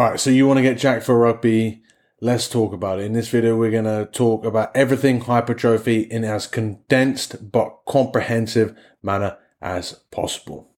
All right, so you want to get jacked for rugby? Let's talk about it. In this video, we're going to talk about everything hypertrophy in as condensed but comprehensive manner as possible.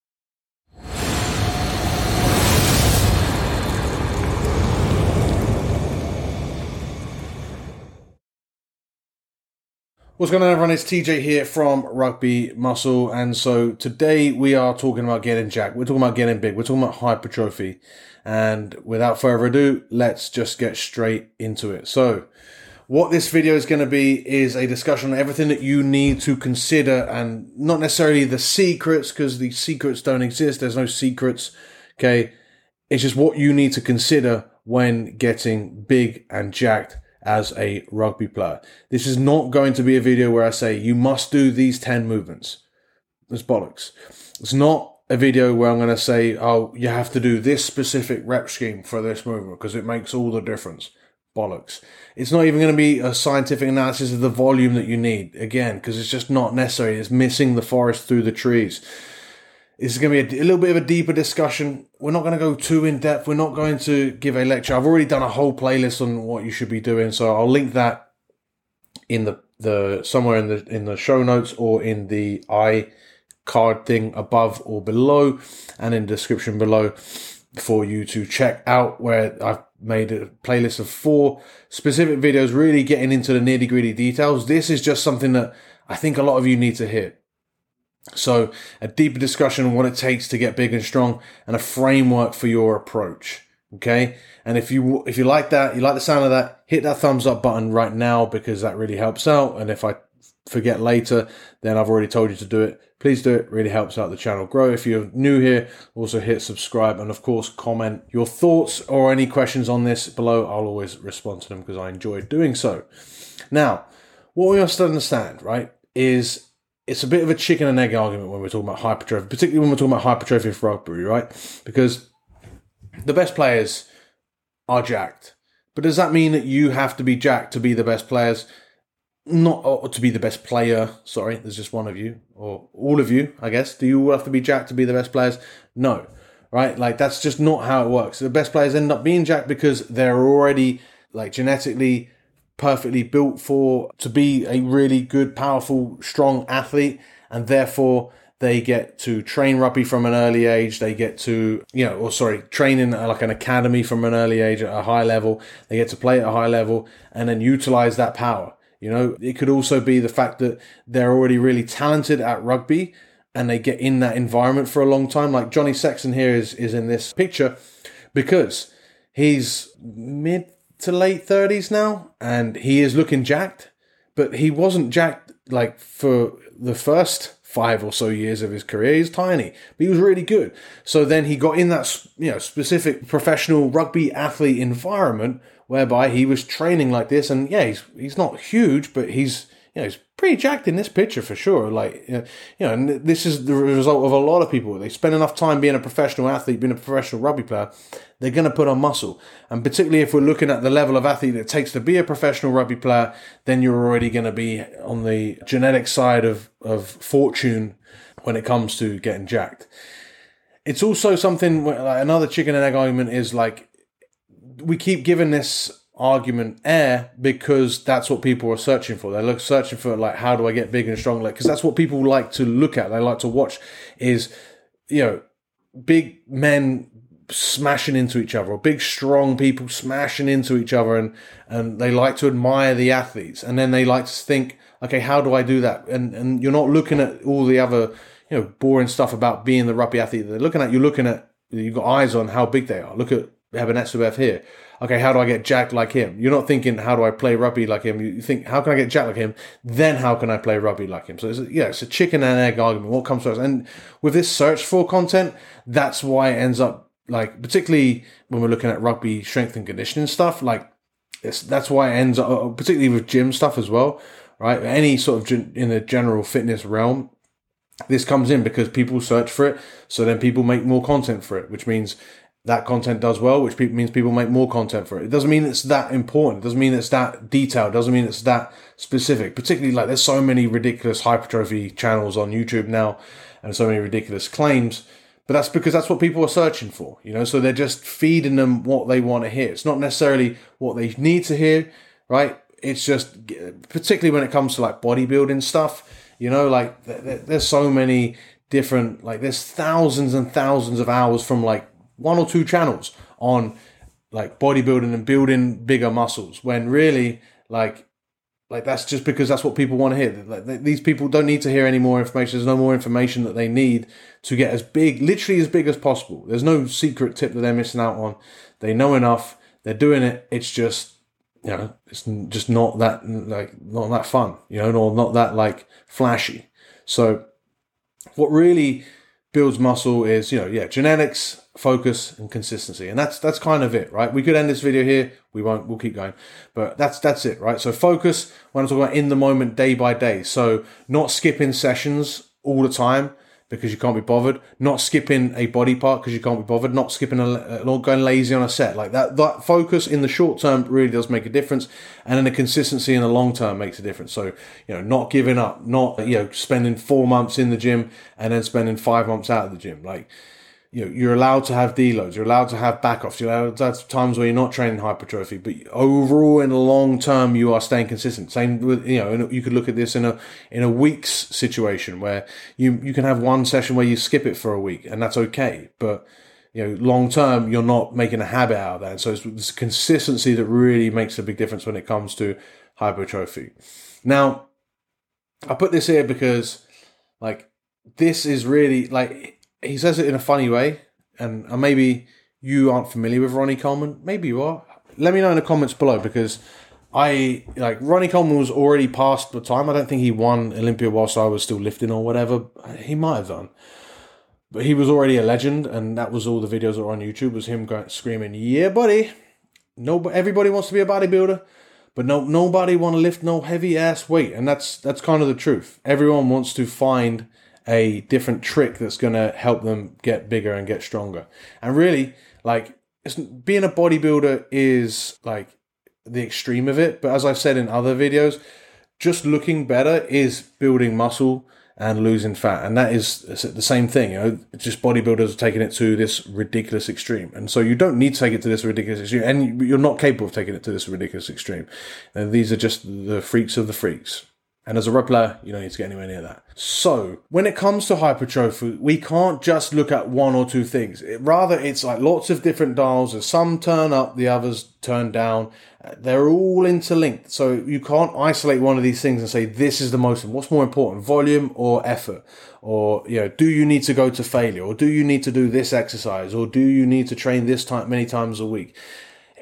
What's going on, everyone? It's TJ here from Rugby Muscle, and so today we are talking about getting jacked. We're talking about getting big. We're talking about hypertrophy, and without further ado, let's just get straight into it. So, what this video is going to be is a discussion on everything that you need to consider, and not necessarily the secrets, because the secrets don't exist. There's no secrets. Okay, it's just what you need to consider when getting big and jacked as a rugby player. This is not going to be a video where I say you must do these 10 movements. It's bollocks. It's not a video where I'm going to say, oh, you have to do this specific rep scheme for this movement because it makes all the difference. Bollocks. It's not even going to be a scientific analysis of the volume that you need, again, because it's just not necessary. It's missing the forest through the trees. This is going to be a, a, little bit of a deeper discussion. We're not going to go too in depth. We're not going to give a lecture. I've already done a whole playlist on what you should be doing, so I'll link that in the the somewhere in the in the show notes or in the i card thing above or below, and in the description below for you to check out. Where I've made a playlist of four specific videos, really getting into the nitty gritty details. This is just something that I think a lot of you need to hear. So, a deeper discussion on what it takes to get big and strong and a framework for your approach. Okay. And if you, if you like that, you like the sound of that, hit that thumbs up button right now because that really helps out. And if I forget later, then I've already told you to do it. Please do it. Really helps out the channel grow. If you're new here, also hit subscribe and of course comment your thoughts or any questions on this below. I'll always respond to them because I enjoy doing so. Now, what we must understand, right, is it's a bit of a chicken and egg argument when we're talking about hypertrophy, particularly when we're talking about hypertrophy for rugby, right? Because the best players are jacked. But does that mean that you have to be jacked to be the best players? Not or to be the best player. Sorry, there's just one of you, or all of you, I guess. Do you all have to be jacked to be the best players? No, right? Like that's just not how it works. The best players end up being jacked because they're already like genetically perfectly built for to be a really good, powerful, strong athlete, and therefore they get to train rugby from an early age. They get to, you know, or sorry, train in uh, like an academy from an early age at a high level. They get to play at a high level and then utilize that power. You know, it could also be the fact that they're already really talented at rugby and they get in that environment for a long time. Like Johnny Sexton here is, is in this picture because he's mid to late 30s now and he is looking jacked, but he wasn't jacked like for the first five or so years of his career. He's tiny, but he was really good. So then he got in that you know specific professional rugby athlete environment whereby he was training like this. And yeah, he's he's not huge, but he's you know, he's pretty jacked in this picture for sure. Like, you know, and this is the result of a lot of people. They spend enough time being a professional athlete, being a professional rugby player, they're going to put on muscle. And particularly if we're looking at the level of athlete it takes to be a professional rugby player, then you're already going to be on the genetic side of, of fortune when it comes to getting jacked. It's also something, like another chicken and egg argument is like, we keep giving this argument air because that's what people are searching for. They're searching for like, how do I get big and strong? Like, because that's what people like to look at. They like to watch is, you know, big men smashing into each other or big strong people smashing into each other and and they like to admire the athletes and then they like to think okay how do i do that and and you're not looking at all the other you know boring stuff about being the rugby athlete they're looking at you're looking at you've got eyes on how big they are look at Eben here okay, how do I get jacked like him? You're not thinking, how do I play rugby like him? You think, how can I get jacked like him? Then how can I play rugby like him? So it's, yeah, it's a chicken and egg argument. What comes first? And with this search for content, that's why it ends up like, particularly when we're looking at rugby strength and conditioning stuff, like that's why it ends up, uh, particularly with gym stuff as well, right? Any sort of in the general fitness realm, this comes in because people search for it. So then people make more content for it, which means that content does well, which means people make more content for it. It doesn't mean it's that important. It doesn't mean it's that detailed. It doesn't mean it's that specific. Particularly like there's so many ridiculous hypertrophy channels on YouTube now and so many ridiculous claims. But that's because that's what people are searching for, you know. So they're just feeding them what they want to hear. It's not necessarily what they need to hear, right? It's just particularly when it comes to like bodybuilding stuff, you know, like there's so many different like there's thousands and thousands of hours from like one or two channels on like bodybuilding and building bigger muscles when really like like that's just because that's what people want to hear. Like, these people don't need to hear any more information. There's no more information that they need to get as big, literally as big as possible. There's no secret tip that they're missing out on. They know enough. They're doing it. It's just you know, it's just not that like not that fun. You know, or not that like flashy. So what really builds muscle is you know yeah genetics focus and consistency. And that's that's kind of it right? We could end this video here. We won't. We'll keep going. But that's that's it right? So focus when i'm talking about in the moment day by day. So not skipping sessions all the time because you can't be bothered, not skipping a body part because you can't be bothered, not skipping a, not going lazy on a set. Like that. That focus in the short term really does make a difference, and then the consistency in the long term makes a difference. So you know, not giving up, not you know, spending four months in the gym and then spending five months out of the gym, like you know, you're allowed to have deloads, you're allowed to have backoffs, you're allowed to have times where you're not training hypertrophy, but overall in the long term you are staying consistent. Same with you know, you could look at this in a in a week's situation where you you can have one session where you skip it for a week and that's okay, but you know, long term you're not making a habit out of that. And so it's this consistency that really makes a big difference when it comes to hypertrophy. Now, I put this here because like this is really like he says it in a funny way, and, and maybe you aren't familiar with Ronnie Coleman. Maybe you are. Let me know in the comments below because I like Ronnie Coleman was already past the time. I don't think he won Olympia whilst I was still lifting or whatever. He might have done. But he was already a legend, and that was all the videos that were on YouTube was him going screaming, "Yeah, buddy!" No, everybody wants to be a bodybuilder, but no, nobody want to lift no heavy ass weight, and that's that's kind of the truth. Everyone wants to find a different trick that's going to help them get bigger and get stronger. And really, like, being a bodybuilder is like the extreme of it. But as I've said in other videos, just looking better is building muscle and losing fat. And that is the same thing. You know, just bodybuilders are taking it to this ridiculous extreme. And so you don't need to take it to this ridiculous extreme. And you're not capable of taking it to this ridiculous extreme. And these are just the freaks of the freaks. And as a rep player, you don't need to get anywhere near that. So, when it comes to hypertrophy, we can't just look at one or two things. It, rather, it's like lots of different dials. As some turn up, the others turn down. Uh, they're all interlinked. So, you can't isolate one of these things and say, this is the most, what's more important, volume or effort? Or, you know, do you need to go to failure? Or do you need to do this exercise? Or do you need to train this time many times a week?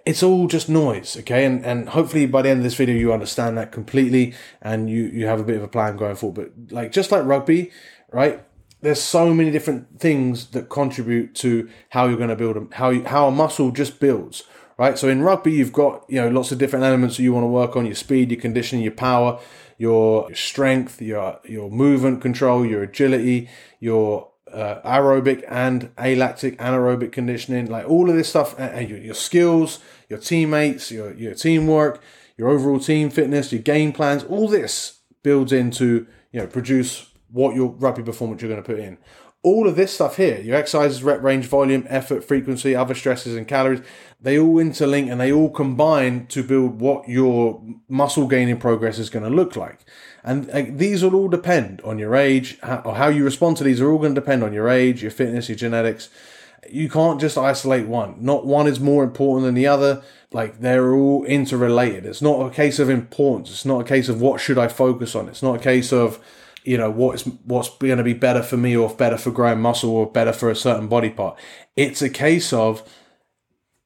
It's all just noise, okay? And and hopefully by the end of this video you understand that completely and you you have a bit of a plan going forward. But like just like rugby, right? There's so many different things that contribute to how you're going to build a, how you, how a muscle just builds, right? So in rugby you've got you know lots of different elements that you want to work on: your speed, your conditioning, your power, your strength, your your movement control, your agility, your uh, aerobic and alactic anaerobic conditioning, like all of this stuff, and your, your skills, your teammates, your, your teamwork, your overall team fitness, your game plans, all this builds into, you know, produce what your rugby performance you're going to put in. All of this stuff here, your exercises, rep range, volume, effort, frequency, other stresses and calories, they all interlink and they all combine to build what your muscle gaining progress is going to look like. And these will all depend on your age, how, or how you respond to these are all going to depend on your age, your fitness, your genetics. You can't just isolate one. Not one is more important than the other. Like they're all interrelated. It's not a case of importance. It's not a case of what should I focus on. It's not a case of you know what's what's going to be better for me or better for growing muscle or better for a certain body part. It's a case of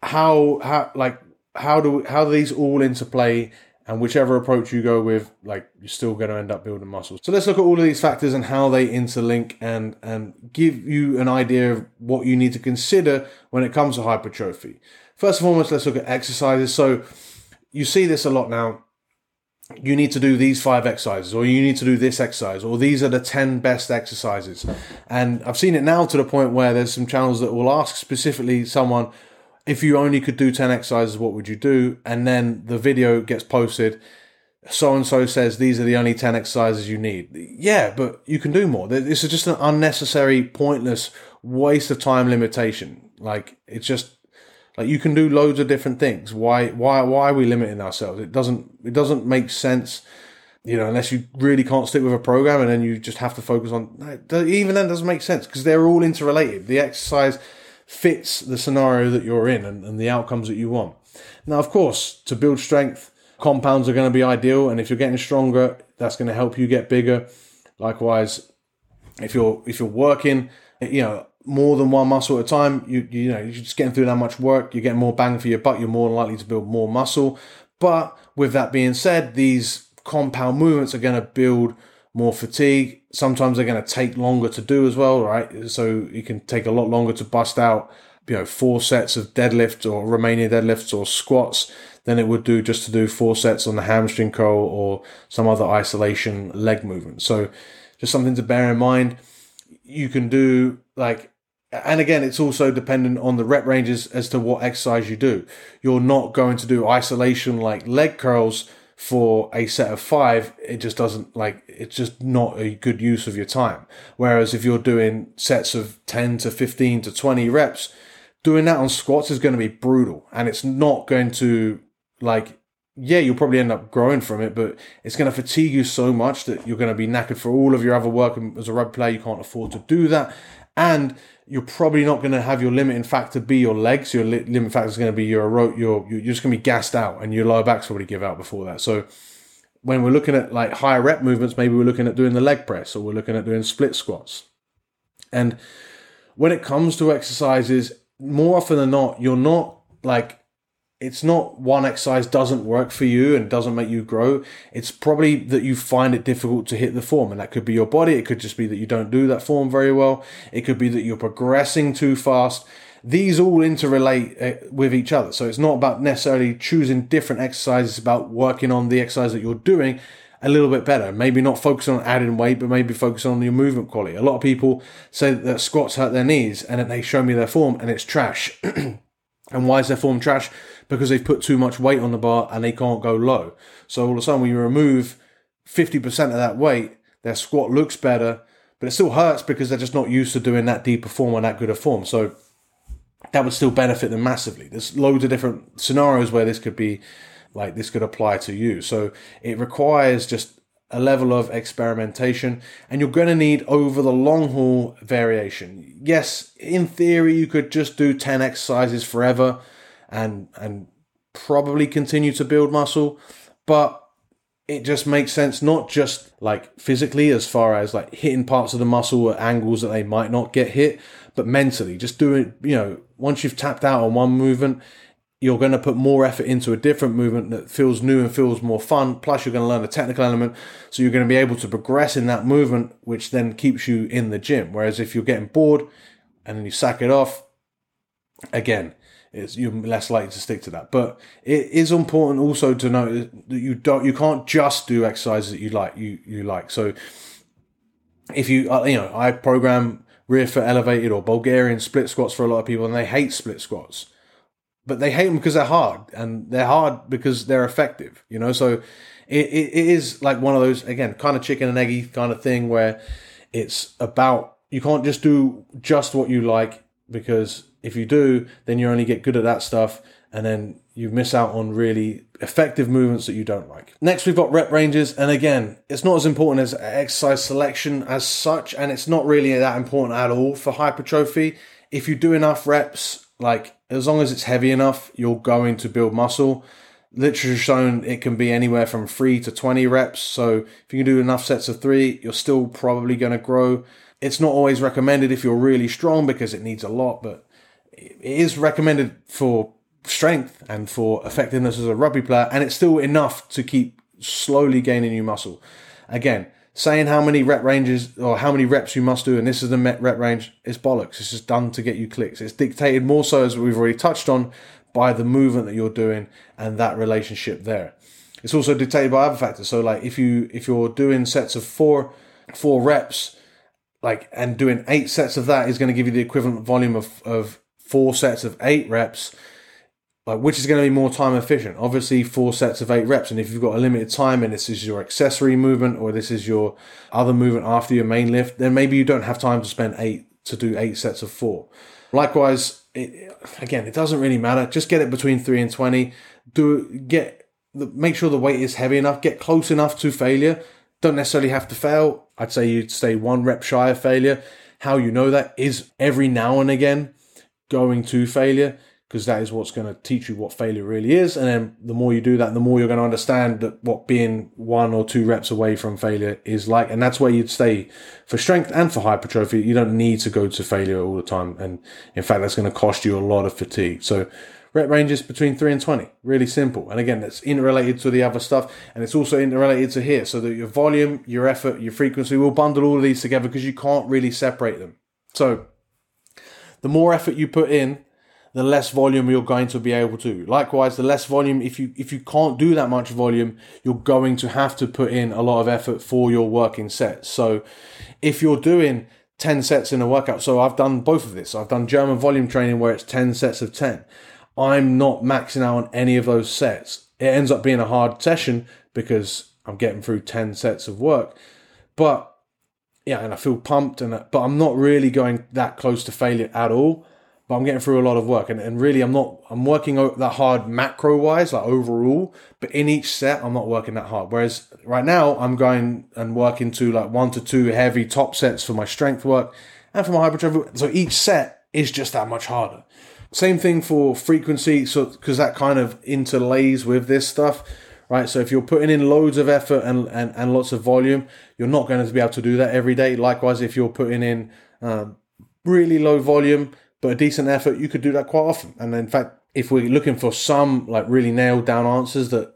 how how like how do how do these all interplay and whichever approach you go with like you're still going to end up building muscles so let's look at all of these factors and how they interlink and and give you an idea of what you need to consider when it comes to hypertrophy. First and foremost let's look at exercises. So you see this a lot now you need to do these five exercises or you need to do this exercise or these are the 10 best exercises and i've seen it now to the point where there's some channels that will ask specifically someone if you only could do 10 exercises, what would you do? And then the video gets posted. So and so says these are the only 10 exercises you need. Yeah, but you can do more. This is just an unnecessary, pointless waste of time limitation. Like it's just like you can do loads of different things. Why why why are we limiting ourselves? It doesn't it doesn't make sense. You know, unless you really can't stick with a program and then you just have to focus on even then doesn't make sense because they're all interrelated. The exercise fits the scenario that you're in and, and the outcomes that you want. Now, of course, to build strength, compounds are going to be ideal, and if you're getting stronger, that's going to help you get bigger. Likewise, if you're if you're working, you know, more than one muscle at a time, you you know, you're just getting through that much work, you're getting more bang for your buck, you're more likely to build more muscle. But with that being said, these compound movements are going to build more fatigue. Sometimes they're going to take longer to do as well, right? So it can take a lot longer to bust out, you know, four sets of deadlifts or Romanian deadlifts or squats than it would do just to do four sets on the hamstring curl or some other isolation leg movement. So just something to bear in mind. You can do like, and again, it's also dependent on the rep ranges as to what exercise you do. You're not going to do isolation like leg curls for a set of five, it just doesn't like it's just not a good use of your time. Whereas if you're doing sets of 10 to 15 to 20 reps, doing that on squats is going to be brutal and it's not going to like yeah, you'll probably end up growing from it, but it's going to fatigue you so much that you're going to be knackered for all of your other work. And as a rugby player, you can't afford to do that. And you're probably not going to have your limiting factor be your legs. Your li- limit factor is going to be your your you're just going to be gassed out, and your lower back's already give out before that. So when we're looking at like higher rep movements, maybe we're looking at doing the leg press, or we're looking at doing split squats. And when it comes to exercises, more often than not, you're not like it's not one exercise doesn't work for you and doesn't make you grow. It's probably that you find it difficult to hit the form. And that could be your body. It could just be that you don't do that form very well. It could be that you're progressing too fast. These all interrelate uh, with each other. So it's not about necessarily choosing different exercises, It's about working on the exercise that you're doing a little bit better. Maybe not focusing on adding weight, but maybe focusing on your movement quality. A lot of people say that squats hurt their knees and then they show me their form and it's trash. and why is their form trash? because they've put too much weight on the bar and they can't go low. So all of a sudden, when you remove 50% of that weight, their squat looks better, but it still hurts because they're just not used to doing that deeper form and that good a form. So that would still benefit them massively. There's loads of different scenarios where this could be like this could apply to you. So it requires just a level of experimentation and you're going to need over the long haul variation. Yes, in theory, you could just do 10 exercises forever and and probably continue to build muscle, but it just makes sense not just like physically as far as like hitting parts of the muscle at angles that they might not get hit, but mentally just doing, you know, once you've tapped out on one movement, you're going to put more effort into a different movement that feels new and feels more fun. Plus, you're going to learn the technical element. So you're going to be able to progress in that movement, which then keeps you in the gym. Whereas if you're getting bored and then you sack it off, again, it's you're less likely to stick to that. But it is important also to know that you don't you can't just do exercises that you like you you like. So if you uh, you know I program rear foot elevated or Bulgarian split squats for a lot of people and they hate split squats. But they hate them because they're hard and they're hard because they're effective, you know. So it, it, is like one of those again kind of chicken and eggy kind of thing where it's about you can't just do just what you like because if you do, then you only get good at that stuff and then you miss out on really effective movements that you don't like. Next, we've got rep ranges. And again, it's not as important as exercise selection as such, and it's not really that important at all for hypertrophy. If you do enough reps, like as long as it's heavy enough, you're going to build muscle. Literature shown it can be anywhere from three to 20 reps. So if you can do enough sets of three, you're still probably going to grow. It's not always recommended if you're really strong because it needs a lot, but it is recommended for strength and for effectiveness as a rugby player, and it's still enough to keep slowly gaining new muscle. Again, saying how many rep ranges or how many reps you must do, and this is the met rep range, is bollocks. It's just done to get you clicks. It's dictated more so, as we've already touched on, by the movement that you're doing and that relationship there. It's also dictated by other factors. So, like if you if you're doing sets of four four reps, like and doing eight sets of that is going to give you the equivalent volume of of four sets of eight reps, like which is going to be more time efficient? Obviously, four sets of eight reps. And if you've got a limited time and this is your accessory movement or this is your other movement after your main lift, then maybe you don't have time to spend eight to do eight sets of four. Likewise, it, again, it doesn't really matter. Just get it between three and 20. Do get, make sure the weight is heavy enough, get close enough to failure. Don't necessarily have to fail. I'd say you'd stay one rep shy of failure. How you know that is every now and again going to failure because that is what's going to teach you what failure really is. And then the more you do that, the more you're going to understand that what being one or two reps away from failure is like. And that's where you'd stay for strength and for hypertrophy. You don't need to go to failure all the time. And in fact, that's going to cost you a lot of fatigue. So rep ranges between three and 20, really simple. And again, that's interrelated to the other stuff. And it's also interrelated to here. So that your volume, your effort, your frequency will bundle all of these together because you can't really separate them. So the more effort you put in, the less volume you're going to be able to. Likewise, the less volume, if you if you can't do that much volume, you're going to have to put in a lot of effort for your working sets. So if you're doing 10 sets in a workout, so I've done both of this. I've done German volume training where it's 10 sets of 10. I'm not maxing out on any of those sets. It ends up being a hard session because I'm getting through 10 sets of work. But yeah, and I feel pumped and but I'm not really going that close to failure at all but I'm getting through a lot of work. And, and really, I'm not, I'm working that hard macro wise, like overall, but in each set, I'm not working that hard. Whereas right now, I'm going and working to like one to two heavy top sets for my strength work and for my hypertrophy. So each set is just that much harder. Same thing for frequency. So, because that kind of interlays with this stuff right? So if you're putting in loads of effort and, and, and lots of volume, you're not going to be able to do that every day. Likewise, if you're putting in um, really low volume, but a decent effort, you could do that quite often. And in fact, if we're looking for some like really nailed down answers that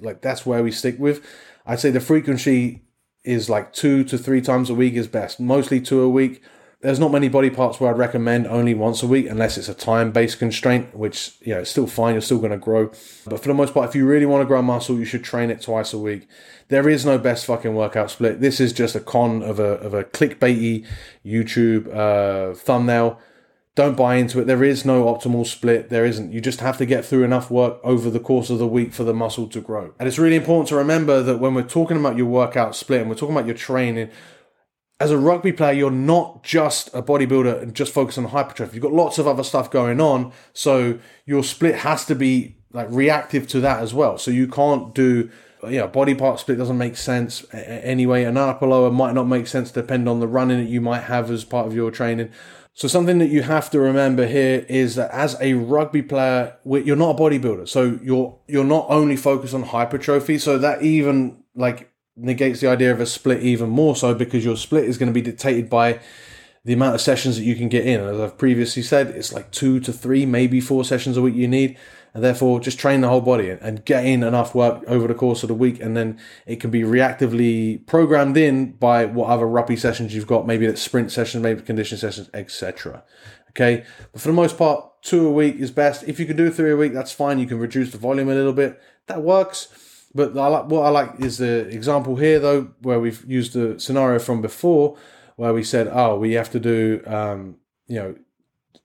like that's where we stick with, I'd say the frequency is like two to three times a week is best. Mostly two a week. There's not many body parts where I'd recommend only once a week unless it's a time based constraint, which you know it's still fine. You're still going to grow, but for the most part, if you really want to grow muscle, you should train it twice a week. There is no best fucking workout split. This is just a con of a of a clickbaity YouTube uh, thumbnail don't buy into it. There is no optimal split. There isn't. You just have to get through enough work over the course of the week for the muscle to grow. And it's really important to remember that when we're talking about your workout split and we're talking about your training, as a rugby player, you're not just a bodybuilder and just focus on hypertrophy. You've got lots of other stuff going on. So your split has to be like reactive to that as well. So you can't do know, body part split doesn't make sense anyway. An upper lower might not make sense depending on the running that you might have as part of your training. So something that you have to remember here is that as a rugby player, you're not a bodybuilder. So you're you're not only focused on hypertrophy. So that even like negates the idea of a split even more so because your split is going to be dictated by the amount of sessions that you can get in. As I've previously said, it's like two to three, maybe four sessions a week you need. And therefore just train the whole body and get in enough work over the course of the week. And then it can be reactively programmed in by whatever rugby sessions you've got maybe it's sprint sessions maybe condition sessions etc okay? But for the most part two a week is best. If you can do three a week that's fine. You can reduce the volume a little bit. That works. But I like, what I like is the example here though where we've used the scenario from before where we said oh we have to do um, you know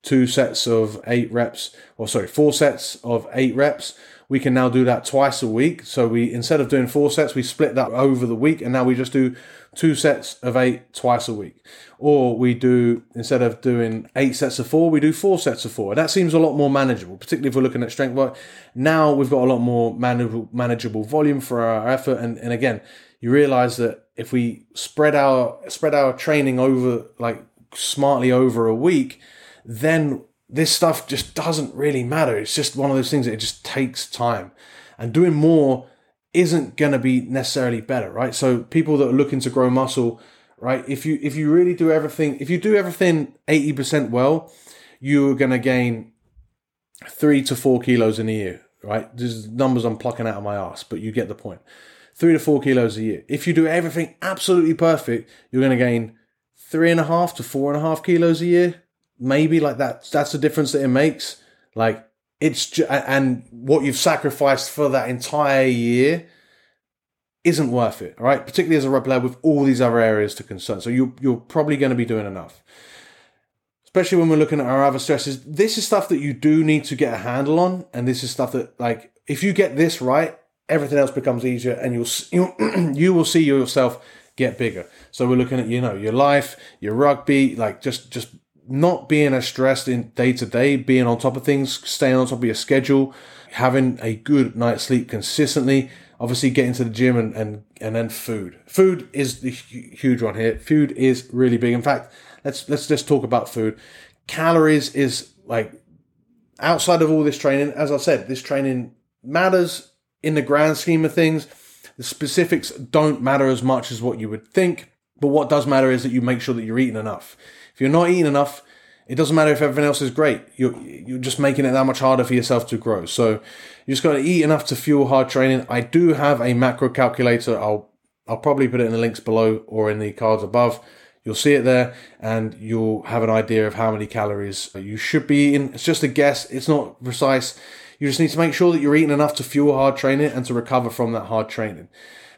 two sets of eight reps, or sorry, four sets of eight reps. We can now do that twice a week. So we instead of doing four sets, we split that over the week, and now we just do two sets of eight twice a week. Or we do instead of doing eight sets of four, we do four sets of four. That seems a lot more manageable, particularly if we're looking at strength work. Now we've got a lot more manageable manageable volume for our effort. And, and again, you realize that if we spread our spread our training over like smartly over a week, then this stuff just doesn't really matter. It's just one of those things that it just takes time. And doing more isn't going to be necessarily better, right? So people that are looking to grow muscle, right? If you if you really do everything, if you do everything 80% well, you're going to gain 3 to 4 kilos in a year, right? These numbers I'm plucking out of my ass, but you get the point. 3 to 4 kilos a year. If you do everything absolutely perfect, you're going to gain three and a half to four and a half kilos a year. Maybe like that that's the difference that it makes. Like it's ju- and what you've sacrificed for that entire year isn't worth it right? Particularly as a rep player with all these other areas to concern. So you you're probably going to be doing enough. Especially when we're looking at our other stresses this is stuff that you do need to get a handle on. And this is stuff that like if you get this right everything else becomes easier and you'll you, you will see yourself get bigger. So we're looking at, you know, your life, your rugby, like just, just not being as stressed in day to day, being on top of things, staying on top of your schedule, having a good night's sleep consistently, obviously getting to the gym and, and, and then food. Food is the huge one here. Food is really big. In fact, let's, let's just talk about food. Calories is like outside of all this training, as I said, this training matters in the grand scheme of things. The specifics don't matter as much as what you would think, but what does matter is that you make sure that you're eating enough. If you're not eating enough, it doesn't matter if everything else is great. You're you're just making it that much harder for yourself to grow. So you just got to eat enough to fuel hard training. I do have a macro calculator. I'll I'll probably put it in the links below or in the cards above. You'll see it there, and you'll have an idea of how many calories you should be eating. It's just a guess. It's not precise. You just need to make sure that you're eating enough to fuel hard training and to recover from that hard training.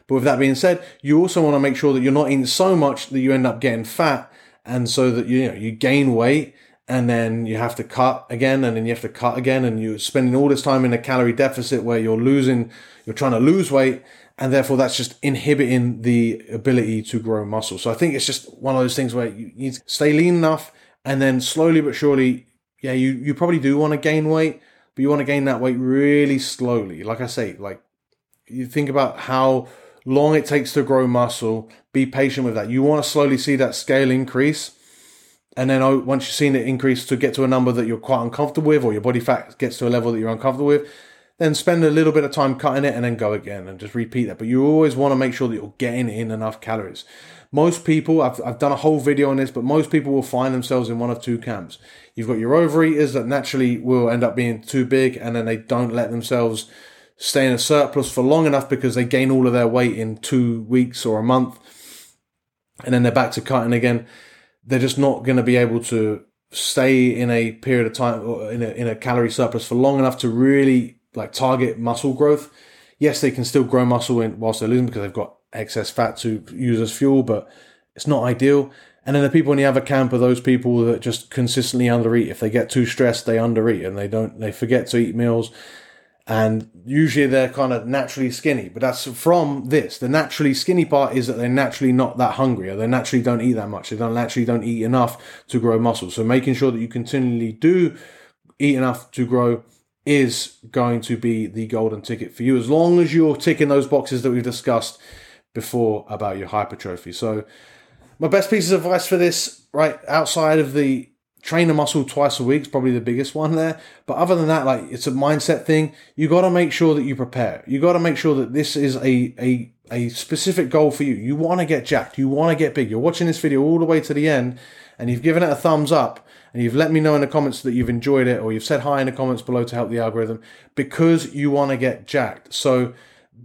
But with that being said, you also want to make sure that you're not eating so much that you end up getting fat and so that you know you gain weight and then you have to cut again and then you have to cut again and you're spending all this time in a calorie deficit where you're losing you're trying to lose weight and therefore that's just inhibiting the ability to grow muscle so i think it's just one of those things where you need to stay lean enough and then slowly but surely yeah you, you probably do want to gain weight but you want to gain that weight really slowly like i say like you think about how long it takes to grow muscle. Be patient with that. You want to slowly see that scale increase. And then once you've seen it increase to get to a number that you're quite uncomfortable with, or your body fat gets to a level that you're uncomfortable with, then spend a little bit of time cutting it and then go again and just repeat that. But you always want to make sure that you're getting in enough calories. Most people, I've, I've done a whole video on this, but most people will find themselves in one of two camps. You've got your overeaters that naturally will end up being too big and then they don't let themselves stay in a surplus for long enough because they gain all of their weight in two weeks or a month and then they're back to cutting again. They're just not going to be able to stay in a period of time or in a, in a calorie surplus for long enough to really like target muscle growth. Yes, they can still grow muscle in, whilst they're losing because they've got excess fat to use as fuel, but it's not ideal. And then the people in the other camp are those people that just consistently undereat. If they get too stressed, they undereat and they don't, they forget to eat meals and usually they're kind of naturally skinny. But that's from this. The naturally skinny part is that they're naturally not that hungry, or they naturally don't eat that much. They don't naturally don't eat enough to grow muscle. So making sure that you continually do eat enough to grow is going to be the golden ticket for you, as long as you're ticking those boxes that we've discussed before about your hypertrophy. So my best piece of advice for this, right outside of the train a muscle twice a week is probably the biggest one there. But other than that, like it's a mindset thing. You got to make sure that you prepare. You got to make sure that this is a, a, a specific goal for you. You want to get jacked. You want to get big. You're watching this video all the way to the end and you've given it a thumbs up and you've let me know in the comments that you've enjoyed it or you've said hi in the comments below to help the algorithm because you want to get jacked. So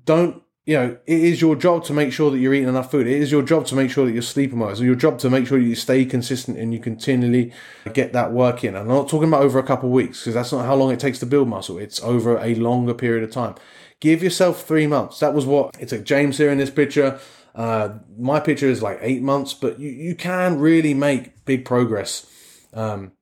don't you know, it is your job to make sure that you're eating enough food. It is your job to make sure that you're sleeping well. It's your job to make sure you stay consistent and you continually get that work in. I'm not talking about over a couple of weeks because that's not how long it takes to build muscle. It's over a longer period of time. Give yourself three months. That was what it took James here in this picture. Uh, my picture is like eight months, but you, you can really make big progress. Um,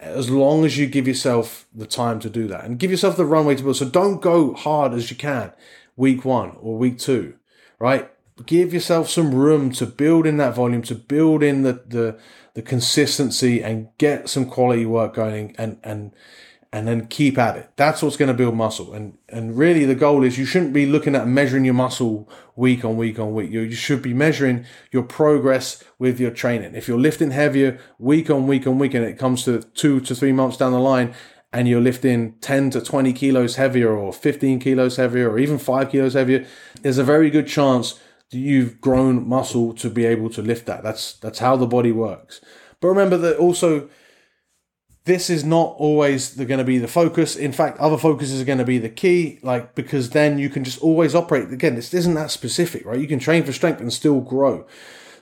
as long as you give yourself the time to do that and give yourself the runway to build. So don't go hard as you can week one or week two, right? Give yourself some room to build in that volume, to build in the, the, the consistency and get some quality work going and, and, and then keep at it. That's what's going to build muscle. And, and really the goal is you shouldn't be looking at measuring your muscle week on week on week. You, you should be measuring your progress with your training. If you're lifting heavier week on week on week and it comes to two to three months down the line and you're lifting 10 to 20 kilos heavier or 15 kilos heavier or even 5 kilos heavier there's a very good chance that you've grown muscle to be able to lift that that's that's how the body works but remember that also this is not always going to be the focus in fact other focuses are going to be the key like because then you can just always operate again this isn't that specific right you can train for strength and still grow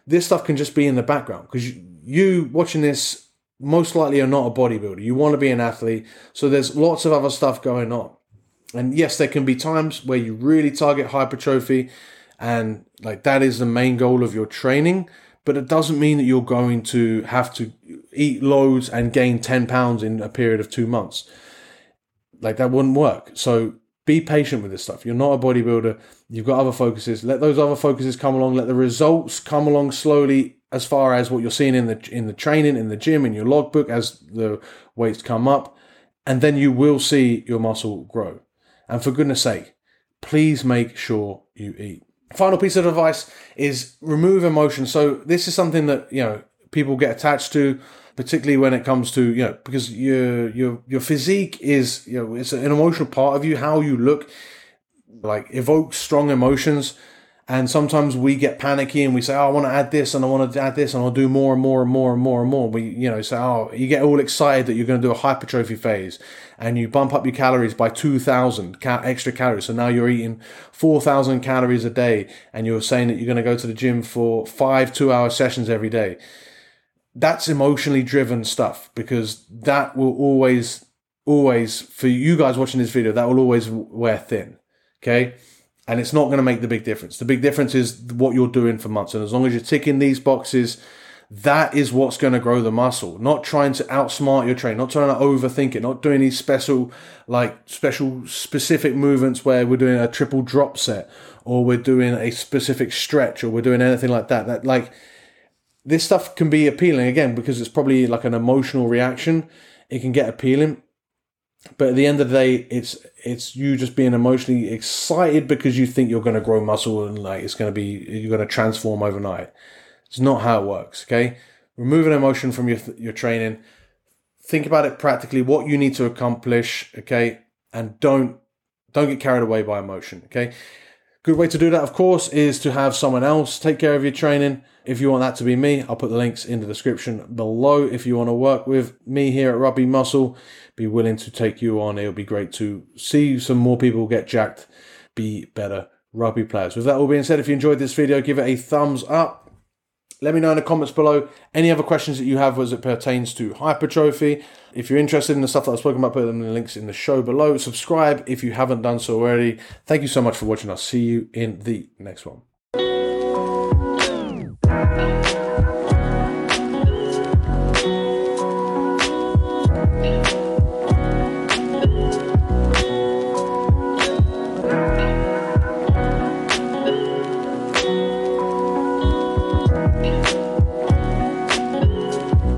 this stuff can just be in the background because you, you watching this most likely are not a bodybuilder. You want to be an athlete. So there's lots of other stuff going on. And yes, there can be times where you really target hypertrophy and like that is the main goal of your training, but it doesn't mean that you're going to have to eat loads and gain 10 pounds in a period of two months. Like that wouldn't work. So be patient with this stuff. You're not a bodybuilder. You've got other focuses. Let those other focuses come along. Let the results come along slowly as far as what you're seeing in the in the training, in the gym, in your logbook as the weights come up, and then you will see your muscle grow. And for goodness sake, please make sure you eat. Final piece of advice is remove emotion. So this is something that you know people get attached to particularly when it comes to you know because your your your physique is you know it's an emotional part of you how you look like evokes strong emotions. And sometimes we get panicky and we say oh, I want to add this and I want to add this and I'll do more and more and more and more and more. We you know say oh you get all excited that you're going to do a hypertrophy phase and you bump up your calories by 2000 ca- extra calories. So now you're eating 4000 calories a day and you're saying that you're going to go to the gym for 5 2 hour sessions every day that's emotionally driven stuff because that will always, always, for you guys watching this video, that will always wear thin. Okay. And it's not going to make the big difference. The big difference is what you're doing for months. And as long as you're ticking these boxes, that is what's going to grow the muscle. Not trying to outsmart your train, not trying to overthink it, not doing these special, like special specific movements where we're doing a triple drop set or we're doing a specific stretch or we're doing anything like that. That like, this stuff can be appealing again because it's probably like an emotional reaction. It can get appealing, but at the end of the day, it's it's you just being emotionally excited because you think you're going to grow muscle and like it's going to be you're going to transform overnight. It's not how it works. Okay, remove an emotion from your your training. Think about it practically, what you need to accomplish. Okay, and don't don't get carried away by emotion. Okay Good way to do that, of course, is to have someone else take care of your training. If you want that to be me, I'll put the links in the description below. If you want to work with me here at Rugby Muscle, be willing to take you on. It'll be great to see some more people get jacked, be better rugby players. With that all being said, if you enjoyed this video, give it a thumbs up. Let me know in the comments below any other questions that you have as it pertains to hypertrophy. If you're interested in the stuff that I've spoken about, put them in the links in the show below. Subscribe if you haven't done so already. Thank you so much for watching. I'll see you in the next one.